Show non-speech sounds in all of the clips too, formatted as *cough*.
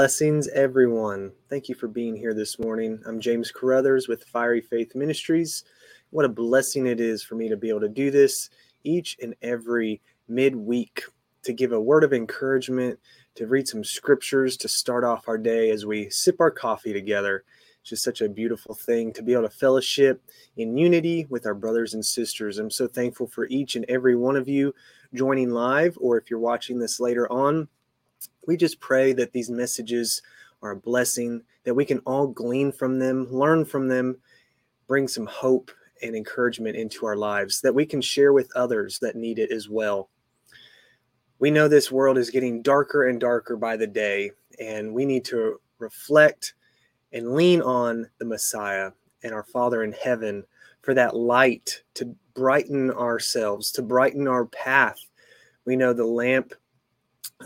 Blessings, everyone. Thank you for being here this morning. I'm James Caruthers with Fiery Faith Ministries. What a blessing it is for me to be able to do this each and every midweek to give a word of encouragement, to read some scriptures, to start off our day as we sip our coffee together. It's just such a beautiful thing to be able to fellowship in unity with our brothers and sisters. I'm so thankful for each and every one of you joining live, or if you're watching this later on we just pray that these messages are a blessing, that we can all glean from them, learn from them, bring some hope and encouragement into our lives, that we can share with others that need it as well. We know this world is getting darker and darker by the day, and we need to reflect and lean on the Messiah and our Father in heaven for that light to brighten ourselves, to brighten our path. We know the lamp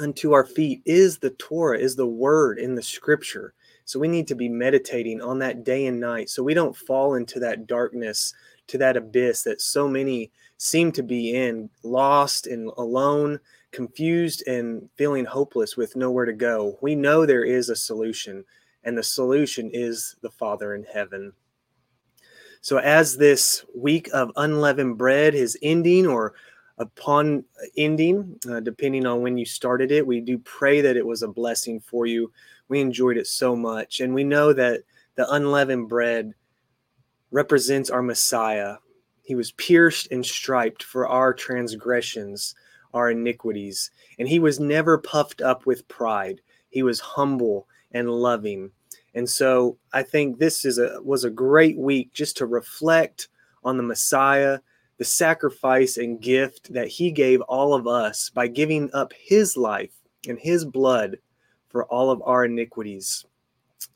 unto our feet is the Torah, is the word in the scripture. So we need to be meditating on that day and night so we don't fall into that darkness, to that abyss that so many seem to be in, lost and alone, confused and feeling hopeless with nowhere to go. We know there is a solution, and the solution is the Father in heaven. So, as this week of unleavened bread is ending, or upon ending, uh, depending on when you started it. We do pray that it was a blessing for you. We enjoyed it so much. And we know that the unleavened bread represents our Messiah. He was pierced and striped for our transgressions, our iniquities. And he was never puffed up with pride. He was humble and loving. And so I think this is a was a great week just to reflect on the Messiah, the sacrifice and gift that he gave all of us by giving up his life and his blood for all of our iniquities.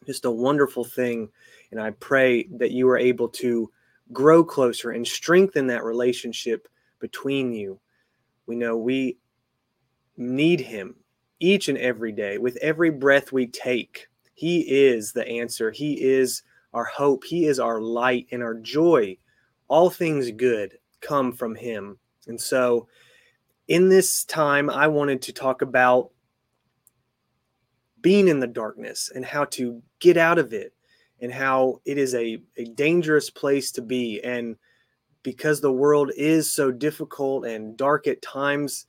Just a wonderful thing. And I pray that you are able to grow closer and strengthen that relationship between you. We know we need him each and every day with every breath we take. He is the answer. He is our hope. He is our light and our joy. All things good come from him. And so in this time, I wanted to talk about being in the darkness and how to get out of it and how it is a, a dangerous place to be. And because the world is so difficult and dark at times,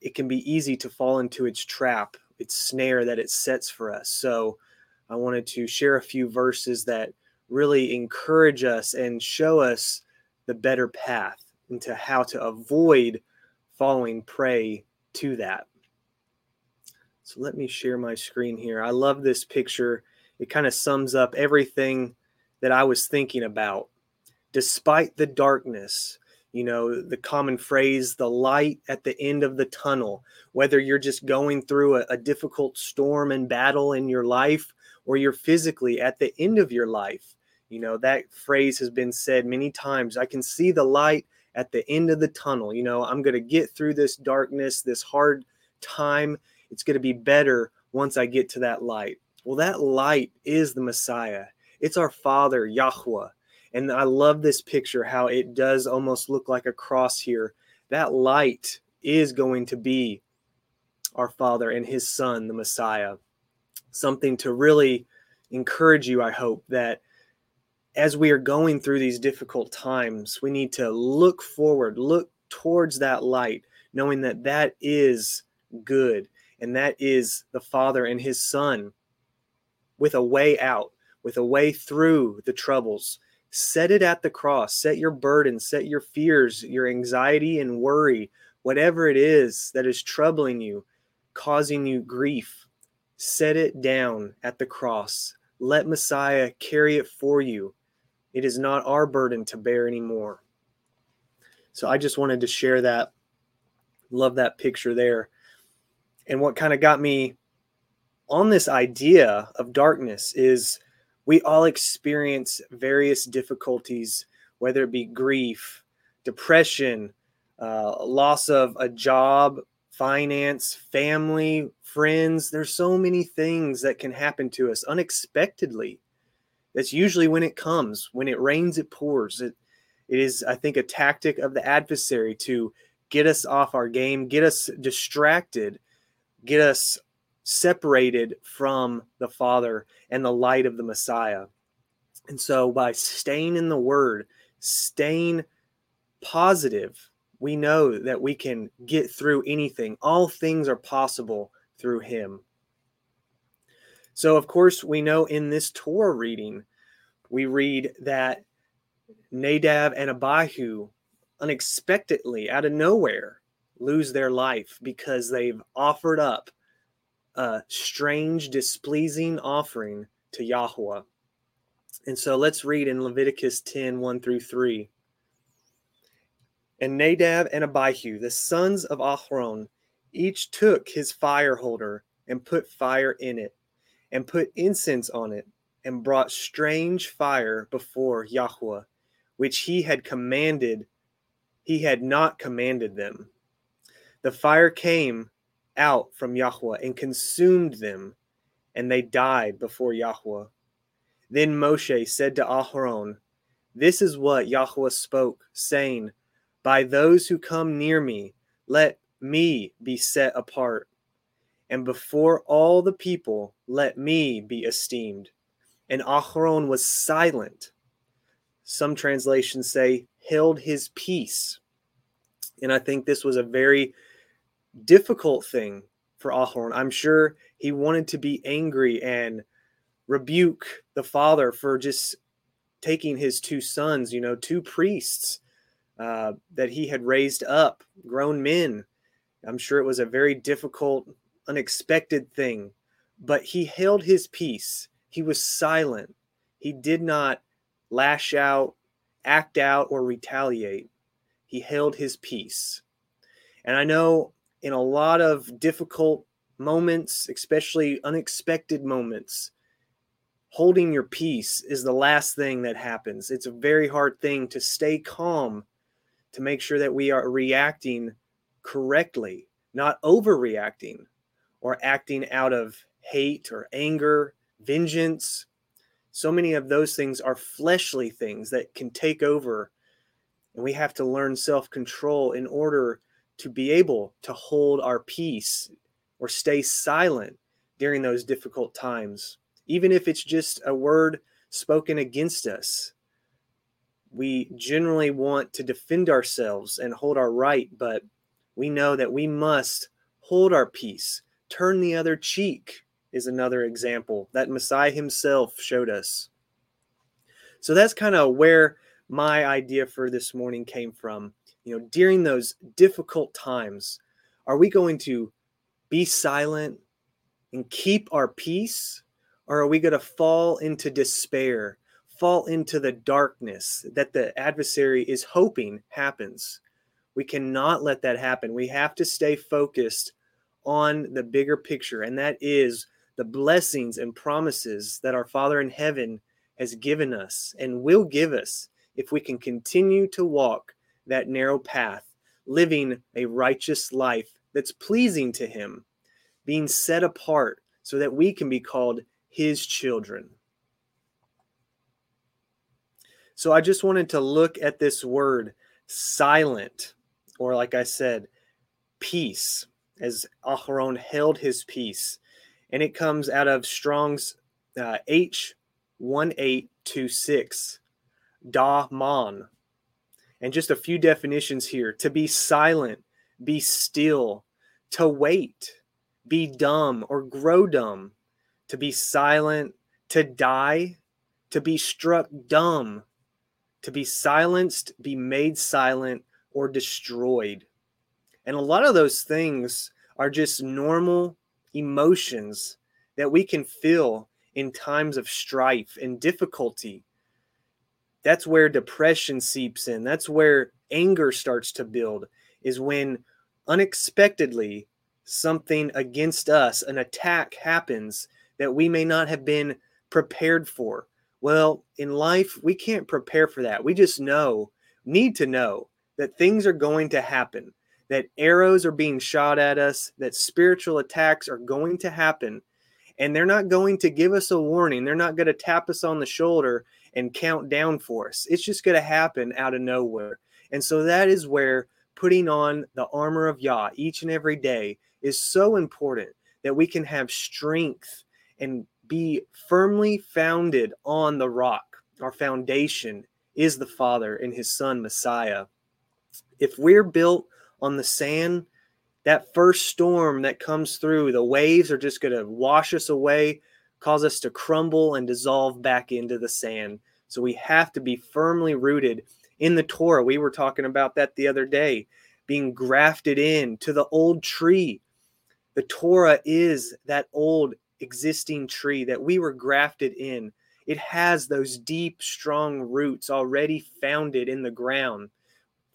it can be easy to fall into its trap, its snare that it sets for us. So I wanted to share a few verses that really encourage us and show us the better path into how to avoid falling prey to that. So let me share my screen here. I love this picture. It kind of sums up everything that I was thinking about. Despite the darkness, you know, the common phrase, the light at the end of the tunnel, whether you're just going through a, a difficult storm and battle in your life or you're physically at the end of your life, you know, that phrase has been said many times. I can see the light at the end of the tunnel. You know, I'm going to get through this darkness, this hard time. It's going to be better once I get to that light. Well, that light is the Messiah. It's our Father, Yahweh. And I love this picture, how it does almost look like a cross here. That light is going to be our Father and His Son, the Messiah. Something to really encourage you, I hope, that as we are going through these difficult times, we need to look forward, look towards that light, knowing that that is good and that is the Father and His Son with a way out, with a way through the troubles. Set it at the cross. Set your burden, set your fears, your anxiety and worry, whatever it is that is troubling you, causing you grief. Set it down at the cross. Let Messiah carry it for you it is not our burden to bear anymore. So I just wanted to share that. Love that picture there. And what kind of got me on this idea of darkness is we all experience various difficulties, whether it be grief, depression, uh, loss of a job, finance, family, friends. There's so many things that can happen to us unexpectedly. That's usually when it comes. When it rains, it pours. It, it is, I think, a tactic of the adversary to get us off our game, get us distracted, get us separated from the Father and the light of the Messiah. And so, by staying in the Word, staying positive, we know that we can get through anything. All things are possible through Him. So, of course, we know in this Torah reading, we read that Nadab and Abihu unexpectedly, out of nowhere, lose their life because they've offered up a strange, displeasing offering to Yahweh. And so let's read in Leviticus 10 1 through 3. And Nadab and Abihu, the sons of Aharon, each took his fire holder and put fire in it, and put incense on it, and brought strange fire before Yahweh, which he had commanded, he had not commanded them. The fire came out from Yahweh and consumed them, and they died before Yahweh. Then Moshe said to Aharon, This is what Yahweh spoke, saying, By those who come near me, let me be set apart, and before all the people, let me be esteemed. And Aharon was silent. Some translations say, held his peace. And I think this was a very difficult thing for Aharon. I'm sure he wanted to be angry and rebuke the father for just taking his two sons, you know, two priests uh, that he had raised up, grown men. I'm sure it was a very difficult, unexpected thing, but he held his peace. He was silent. He did not lash out, act out, or retaliate. He held his peace. And I know in a lot of difficult moments, especially unexpected moments, holding your peace is the last thing that happens. It's a very hard thing to stay calm, to make sure that we are reacting correctly, not overreacting or acting out of hate or anger, vengeance. So many of those things are fleshly things that can take over. And we have to learn self control in order to be able to hold our peace or stay silent during those difficult times, even if it's just a word spoken against us. We generally want to defend ourselves and hold our right, but we know that we must hold our peace. Turn the other cheek is another example that Messiah himself showed us. So that's kind of where my idea for this morning came from you know, during those difficult times, are we going to be silent and keep our peace? Or are we going to fall into despair, fall into the darkness that the adversary is hoping happens? We cannot let that happen. We have to stay focused on the bigger picture, and that is the blessings and promises that our Father in heaven has given us and will give us if we can continue to walk that narrow path, living a righteous life that's pleasing to Him, being set apart so that we can be called His children. So I just wanted to look at this word silent, or like I said, peace, as Aharon held his peace. And it comes out of Strong's uh, H1826, damam, and just a few definitions here. To be silent, be still, to wait, be dumb or grow dumb, to be silent, to die, to be struck dumb, to be silenced, be made silent, or destroyed. And a lot of those things are just normal emotions that we can feel in times of strife and difficulty. That's where depression seeps in. That's where anger starts to build is when unexpectedly something against us an attack happens that we may not have been prepared for. Well in life we can't prepare for that. We just know need to know that things are going to happen, that arrows are being shot at us, that spiritual attacks are going to happen, and they're not going to give us a warning. They're not going to tap us on the shoulder and count down for us. It's just going to happen out of nowhere. And so that is where putting on the armor of Yah each and every day is so important that we can have strength and be firmly founded on the rock. Our foundation is the Father and His Son, Messiah. If we're built on the sand, that first storm that comes through, the waves are just going to wash us away, cause us to crumble and dissolve back into the sand. So we have to be firmly rooted in the Torah. We were talking about that the other day, being grafted in to the old tree. The Torah is that old existing tree that we were grafted in. It has those deep, strong roots already founded in the ground.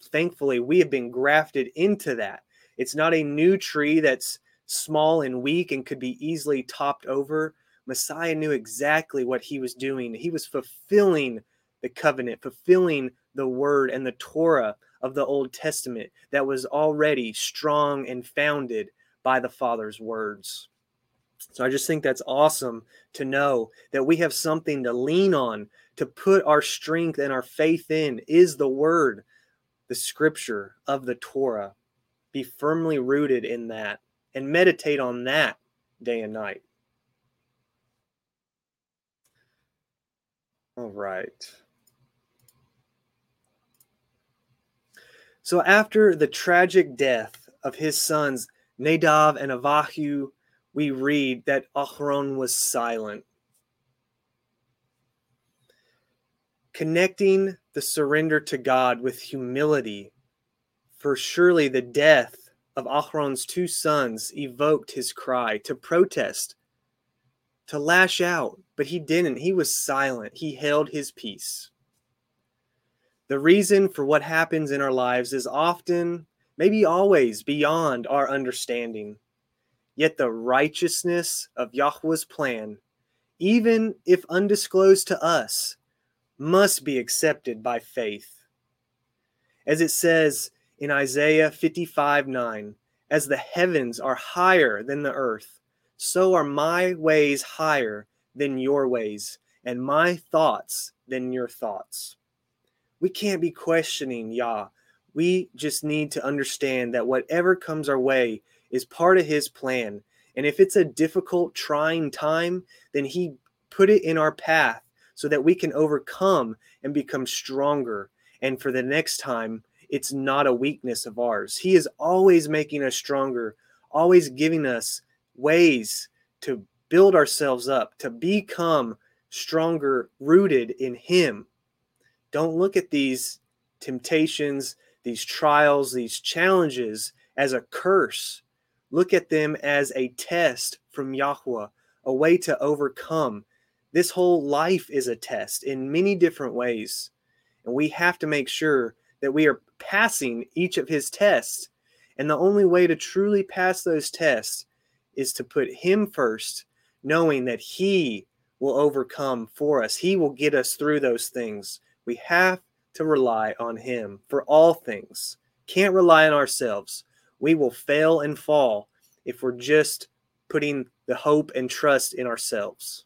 Thankfully, we have been grafted into that. It's not a new tree that's small and weak and could be easily topped over. Messiah knew exactly what he was doing. He was fulfilling the covenant, fulfilling the word and the Torah of the Old Testament that was already strong and founded by the Father's words. So I just think that's awesome to know that we have something to lean on, to put our strength and our faith in, is the word, the scripture of the Torah be firmly rooted in that and meditate on that day and night. All right. So after the tragic death of his sons Nadav and Avihu, we read that Aharon was silent. Connecting the surrender to God with humility for surely the death of Aharon's two sons evoked his cry to protest, to lash out, but he didn't. He was silent. He held his peace. The reason for what happens in our lives is often, maybe always, beyond our understanding. Yet the righteousness of Yahweh's plan, even if undisclosed to us, must be accepted by faith. As it says in Isaiah 55 9, as the heavens are higher than the earth, so are my ways higher than your ways, and my thoughts than your thoughts. We can't be questioning Yah. We just need to understand that whatever comes our way is part of His plan. And if it's a difficult, trying time, then He put it in our path so that we can overcome and become stronger. And for the next time, it's not a weakness of ours. He is always making us stronger, always giving us ways to build ourselves up, to become stronger, rooted in Him. Don't look at these temptations, these trials, these challenges as a curse. Look at them as a test from Yahweh, a way to overcome. This whole life is a test in many different ways. And we have to make sure that we are passing each of his tests. And the only way to truly pass those tests is to put him first, knowing that he will overcome for us. He will get us through those things. We have to rely on him for all things. Can't rely on ourselves. We will fail and fall if we're just putting the hope and trust in ourselves.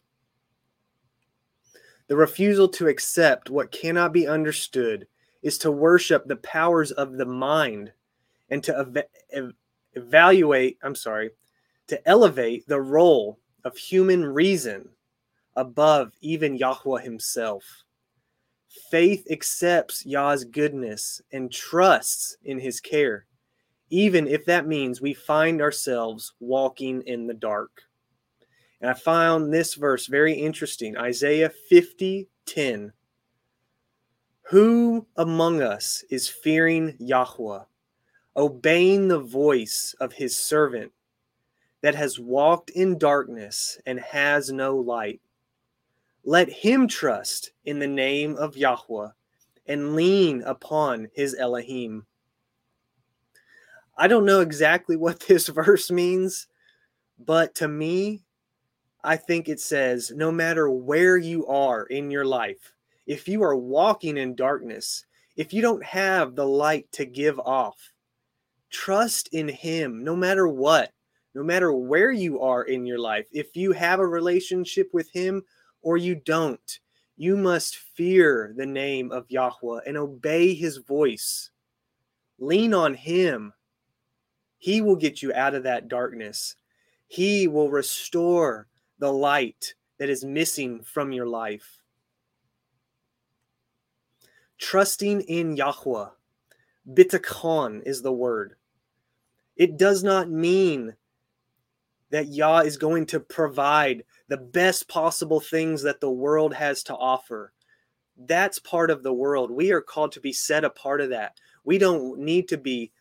The refusal to accept what cannot be understood is to worship the powers of the mind and to ev- ev- evaluate, I'm sorry, to elevate the role of human reason above even Yahweh himself. Faith accepts Yah's goodness and trusts in his care, even if that means we find ourselves walking in the dark. And I found this verse very interesting Isaiah 50 10. Who among us is fearing Yahweh, obeying the voice of his servant that has walked in darkness and has no light? Let him trust in the name of Yahweh and lean upon his Elohim. I don't know exactly what this *laughs* verse means, but to me, I think it says no matter where you are in your life, if you are walking in darkness, if you don't have the light to give off, trust in Him no matter what, no matter where you are in your life. If you have a relationship with Him or you don't, you must fear the name of Yahweh and obey His voice. Lean on Him. He will get you out of that darkness. He will restore the light that is missing from your life. Trusting in Yahweh. Bitachon is the word. It does not mean that Yah is going to provide the best possible things that the world has to offer. That's part of the world. We are called to be set apart of that. We don't need to be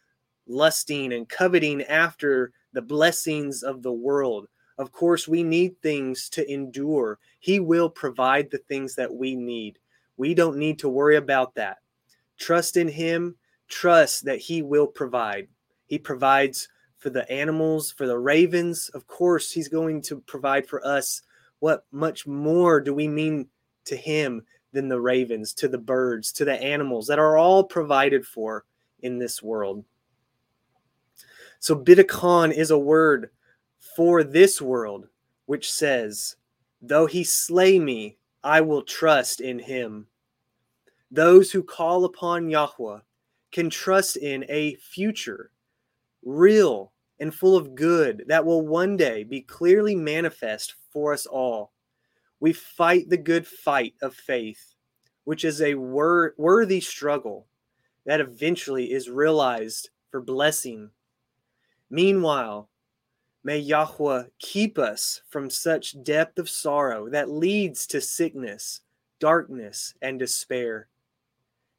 lusting and coveting after the blessings of the world. Of course, we need things to endure. He will provide the things that we need. We don't need to worry about that. Trust in Him, trust that He will provide. He provides for the animals, for the ravens. Of course, He's going to provide for us. What much more do we mean to Him than the ravens, to the birds, to the animals that are all provided for in this world? So, Bitachon is a word for this world, which says, Though he slay me, I will trust in him. Those who call upon Yahweh can trust in a future, real and full of good, that will one day be clearly manifest for us all. We fight the good fight of faith, which is a wor- worthy struggle that eventually is realized for blessing. Meanwhile, May Yahweh keep us from such depth of sorrow that leads to sickness, darkness, and despair.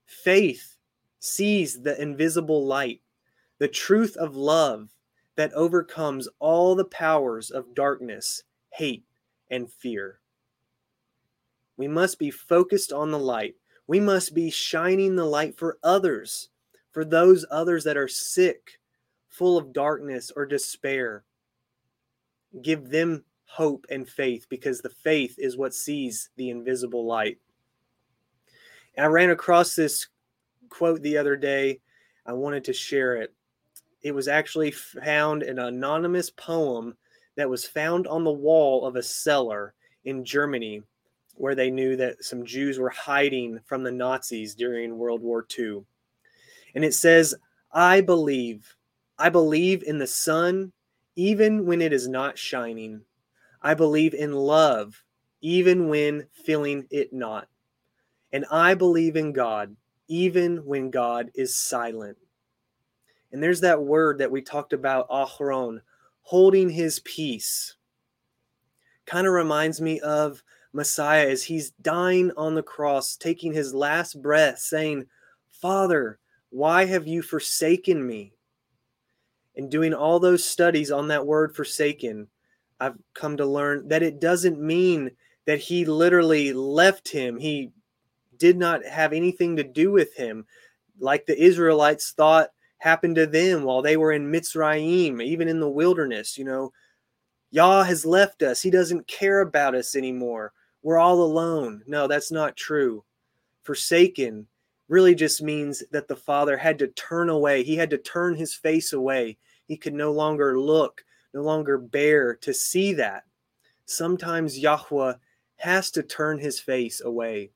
Faith sees the invisible light, the truth of love that overcomes all the powers of darkness, hate, and fear. We must be focused on the light. We must be shining the light for others, for those others that are sick, full of darkness or despair give them hope and faith because the faith is what sees the invisible light. And I ran across this quote the other day. I wanted to share it. It was actually found an anonymous poem that was found on the wall of a cellar in Germany where they knew that some Jews were hiding from the Nazis during World War II. And it says, I believe, I believe in the sun even when it is not shining. I believe in love, even when feeling it not. And I believe in God, even when God is silent. And there's that word that we talked about, Aharon, holding his peace. Kind of reminds me of Messiah as he's dying on the cross, taking his last breath, saying, Father, why have you forsaken me? And doing all those studies on that word forsaken, I've come to learn that it doesn't mean that he literally left him. He did not have anything to do with him, like the Israelites thought happened to them while they were in Mitzrayim, even in the wilderness. You know, Yah has left us. He doesn't care about us anymore. We're all alone. No, that's not true. Forsaken really just means that the Father had to turn away. He had to turn his face away he could no longer look, no longer bear to see that. Sometimes Yahweh has to turn his face away.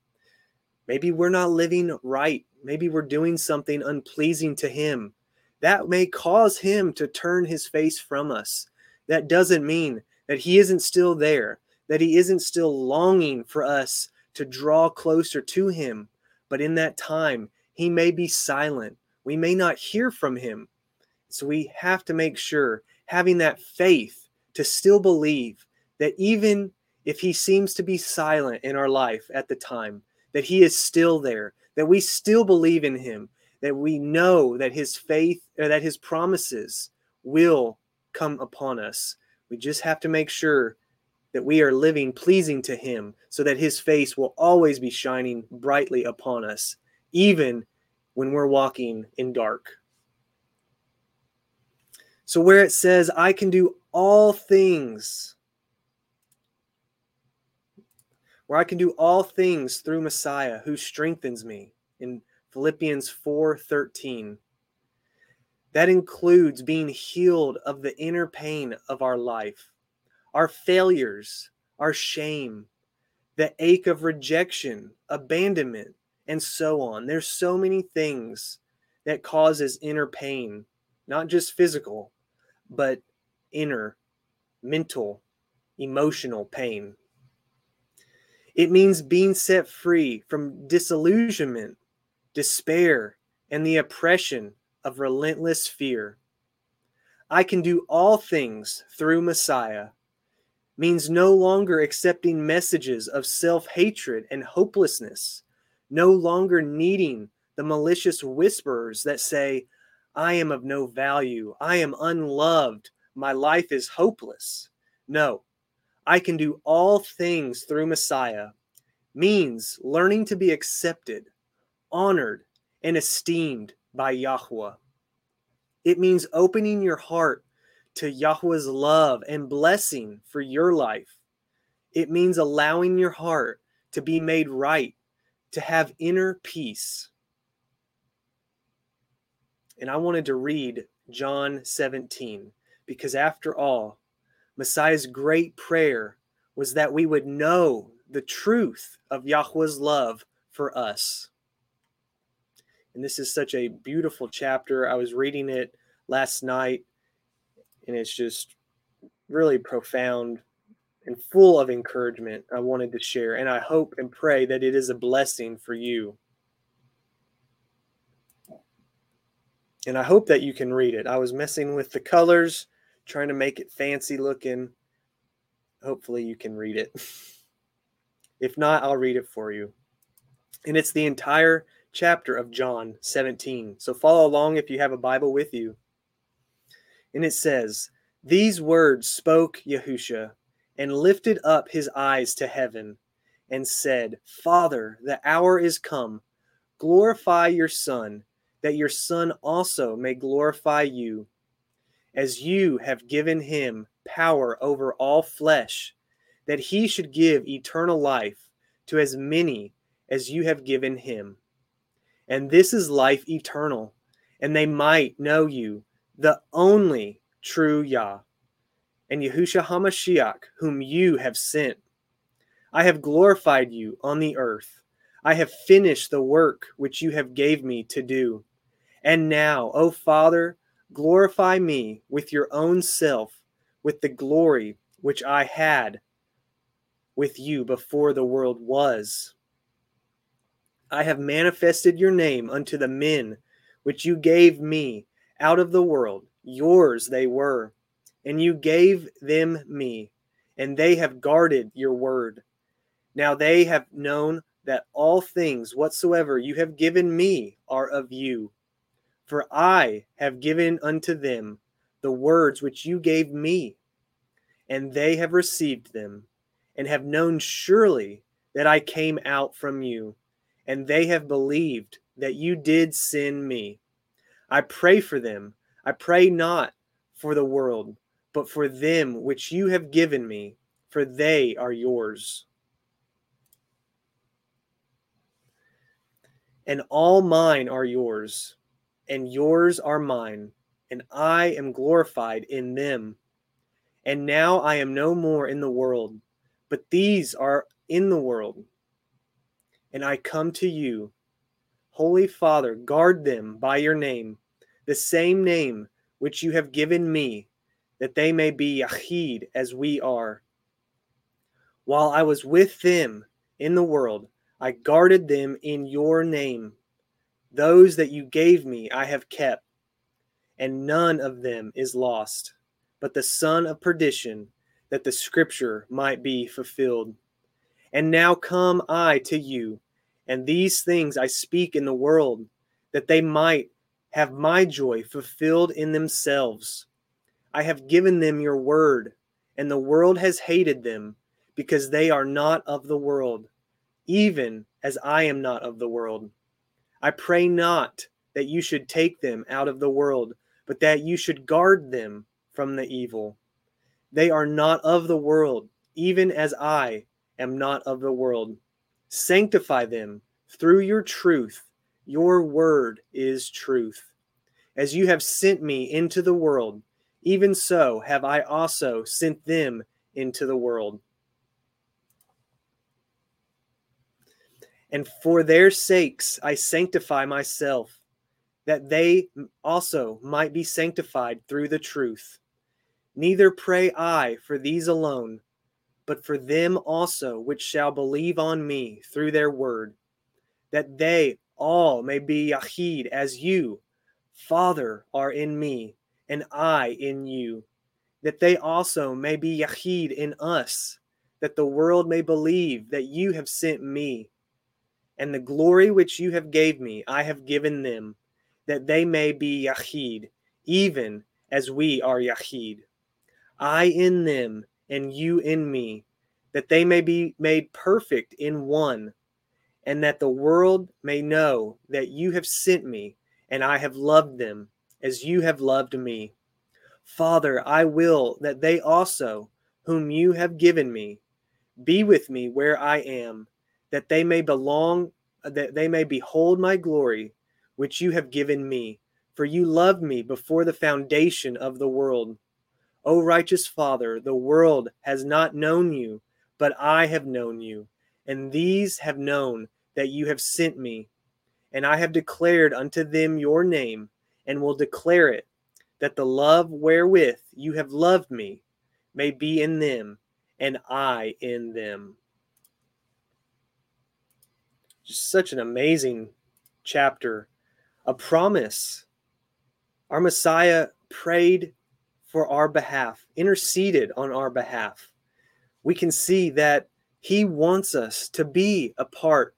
Maybe we're not living right. Maybe we're doing something unpleasing to him. That may cause him to turn his face from us. That doesn't mean that he isn't still there, that he isn't still longing for us to draw closer to him. But in that time, he may be silent. We may not hear from him. So we have to make sure having that faith to still believe that even if he seems to be silent in our life at the time, that he is still there, that we still believe in him, that we know that his faith or that his promises will come upon us. We just have to make sure that we are living pleasing to him so that his face will always be shining brightly upon us, even when we're walking in dark. So, where it says, I can do all things, where I can do all things through Messiah who strengthens me in Philippians 4:13. That includes being healed of the inner pain of our life, our failures, our shame, the ache of rejection, abandonment, and so on. There's so many things that causes inner pain, not just physical, but inner, mental, emotional pain. It means being set free from disillusionment, despair, and the oppression of relentless fear. I can do all things through Messiah means no longer accepting messages of self hatred and hopelessness, no longer needing the malicious whisperers that say, I am of no value, I am unloved, my life is hopeless. No, I can do all things through Messiah means learning to be accepted, honored, and esteemed by Yahweh. It means opening your heart to Yahweh's love and blessing for your life. It means allowing your heart to be made right, to have inner peace. And I wanted to read John 17 because, after all, Messiah's great prayer was that we would know the truth of Yahweh's love for us. And this is such a beautiful chapter. I was reading it last night, and it's just really profound and full of encouragement. I wanted to share, and I hope and pray that it is a blessing for you. And I hope that you can read it. I was messing with the colors, trying to make it fancy looking. Hopefully, you can read it. *laughs* If not, I'll read it for you. And it's the entire chapter of John 17. So follow along if you have a Bible with you. And it says, These words spoke Yahusha and lifted up his eyes to heaven and said, Father, the hour is come. Glorify your Son, that your Son also may glorify you, as you have given him power over all flesh that he should give eternal life to as many as you have given him. And this is life eternal, and they might know you, the only true Yah, and Yahusha HaMashiach, whom you have sent. I have glorified you on the earth. I have finished the work which you have gave me to do. And now, O Father, glorify me with your own self, with the glory which I had with you before the world was. I have manifested your name unto the men which you gave me out of the world. Yours they were, and you gave them me, and they have guarded your word. Now they have known that all things whatsoever you have given me are of you. For I have given unto them the words which you gave me, and they have received them and have known surely that I came out from you, and they have believed that you did send me. I pray for them. I pray not for the world, but for them which you have given me, for they are yours. And all mine are yours, and yours are mine, and I am glorified in them. And now I am no more in the world but these are in the world. And I come to you. Holy Father, guard them by your name, the same name which you have given me, that they may be Yahid as we are. While I was with them in the world, I guarded them in your name. Those that you gave me I have kept, and none of them is lost, but the son of perdition that the scripture might be fulfilled. And now come I to you, and these things I speak in the world, that they might have my joy fulfilled in themselves. I have given them your word, and the world has hated them, because they are not of the world, even as I am not of the world. I pray not that you should take them out of the world, but that you should guard them from the evil. They are not of the world, even as I am not of the world. Sanctify them through your truth. Your word is truth. As you have sent me into the world, even so have I also sent them into the world. And for their sakes I sanctify myself, that they also might be sanctified through the truth. Neither pray I for these alone, but for them also which shall believe on me through their word, that they all may be Yahid as you, Father, are in me, and I in you, that they also may be Yahid in us, that the world may believe that you have sent me. And the glory which you have gave me, I have given them, that they may be Yahid, even as we are Yahid. I in them, and you in me, that they may be made perfect in one, and that the world may know that you have sent me, and I have loved them as you have loved me. Father, I will that they also, whom you have given me, be with me where I am, that they may belong, that they may behold my glory, which you have given me. For you loved me before the foundation of the world. O righteous Father, the world has not known you, but I have known you, and these have known that you have sent me. And I have declared unto them your name, and will declare it, that the love wherewith you have loved me may be in them, and I in them. Just such an amazing chapter, a promise. Our Messiah prayed for our behalf, interceded on our behalf. We can see that he wants us to be a part,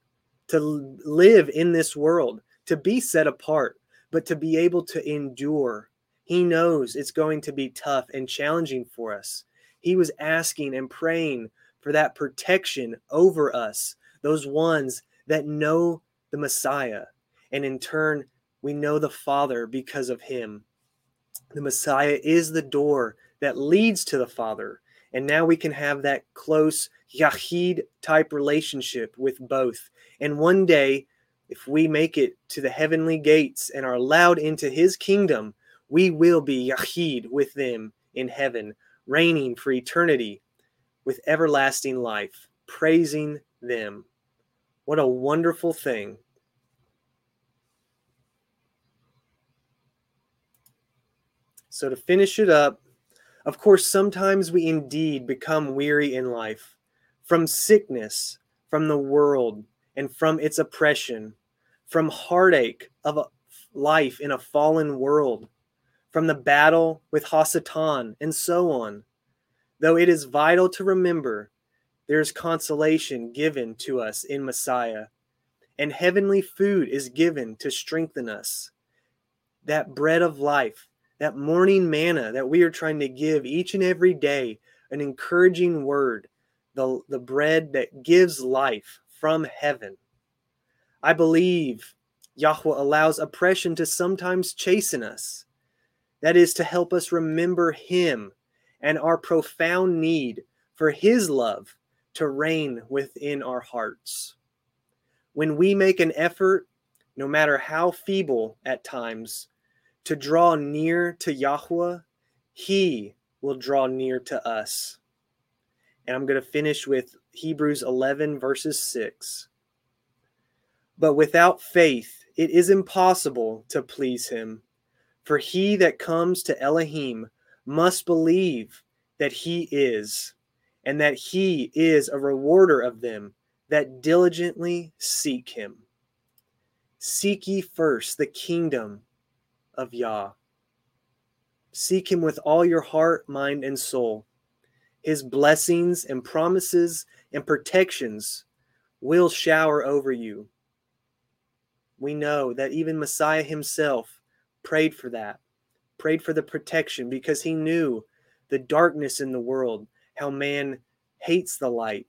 to live in this world, to be set apart, but to be able to endure. He knows it's going to be tough and challenging for us. He was asking and praying for that protection over us, those ones that know the Messiah. And in turn, we know the Father because of him. The Messiah is the door that leads to the Father. And now we can have that close Yahid type relationship with both. And one day, if we make it to the heavenly gates and are allowed into his kingdom, we will be Yahid with them in heaven, reigning for eternity with everlasting life, praising them. What a wonderful thing So, to finish it up, of course, sometimes we indeed become weary in life from sickness, from the world, and from its oppression, from heartache of life in a fallen world, from the battle with Hasatan, and so on. Though it is vital to remember there is consolation given to us in Messiah, and heavenly food is given to strengthen us. That bread of life that morning manna that we are trying to give each and every day, an encouraging word, the, the bread that gives life from heaven. I believe Yahweh allows oppression to sometimes chasten us. That is to help us remember Him and our profound need for His love to reign within our hearts. When we make an effort, no matter how feeble at times, to draw near to Yahweh, He will draw near to us. And I'm going to finish with Hebrews 11, verses 6. But without faith, it is impossible to please Him. For he that comes to Elohim must believe that He is, and that He is a rewarder of them that diligently seek Him. Seek ye first the kingdom of Yah. Seek him with all your heart, mind, and soul. His blessings and promises and protections will shower over you. We know that even Messiah himself prayed for that, prayed for the protection because he knew the darkness in the world, how man hates the light.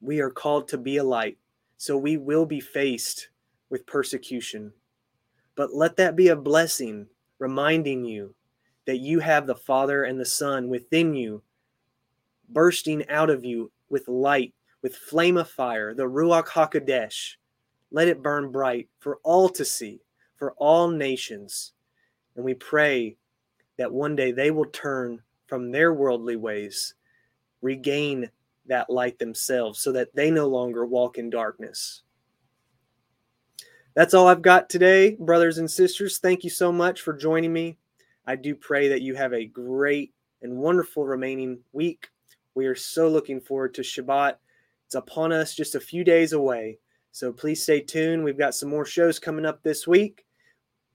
We are called to be a light, so we will be faced with persecution. But let that be a blessing, reminding you that you have the Father and the Son within you, bursting out of you with light, with flame of fire, the Ruach HaKodesh, Let it burn bright for all to see, for all nations. And we pray that one day they will turn from their worldly ways, regain that light themselves, so that they no longer walk in darkness. That's all I've got today, brothers and sisters. Thank you so much for joining me. I do pray that you have a great and wonderful remaining week. We are so looking forward to Shabbat. It's upon us just a few days away. So please stay tuned. We've got some more shows coming up this week.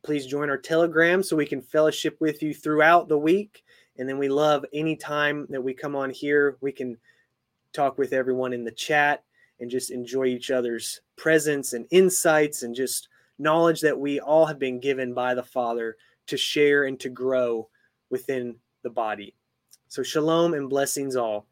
Please join our Telegram so we can fellowship with you throughout the week. And then we love any time that we come on here, we can talk with everyone in the chat and just enjoy each other's presence and insights and just knowledge that we all have been given by the Father to share and to grow within the body. So, shalom and blessings all.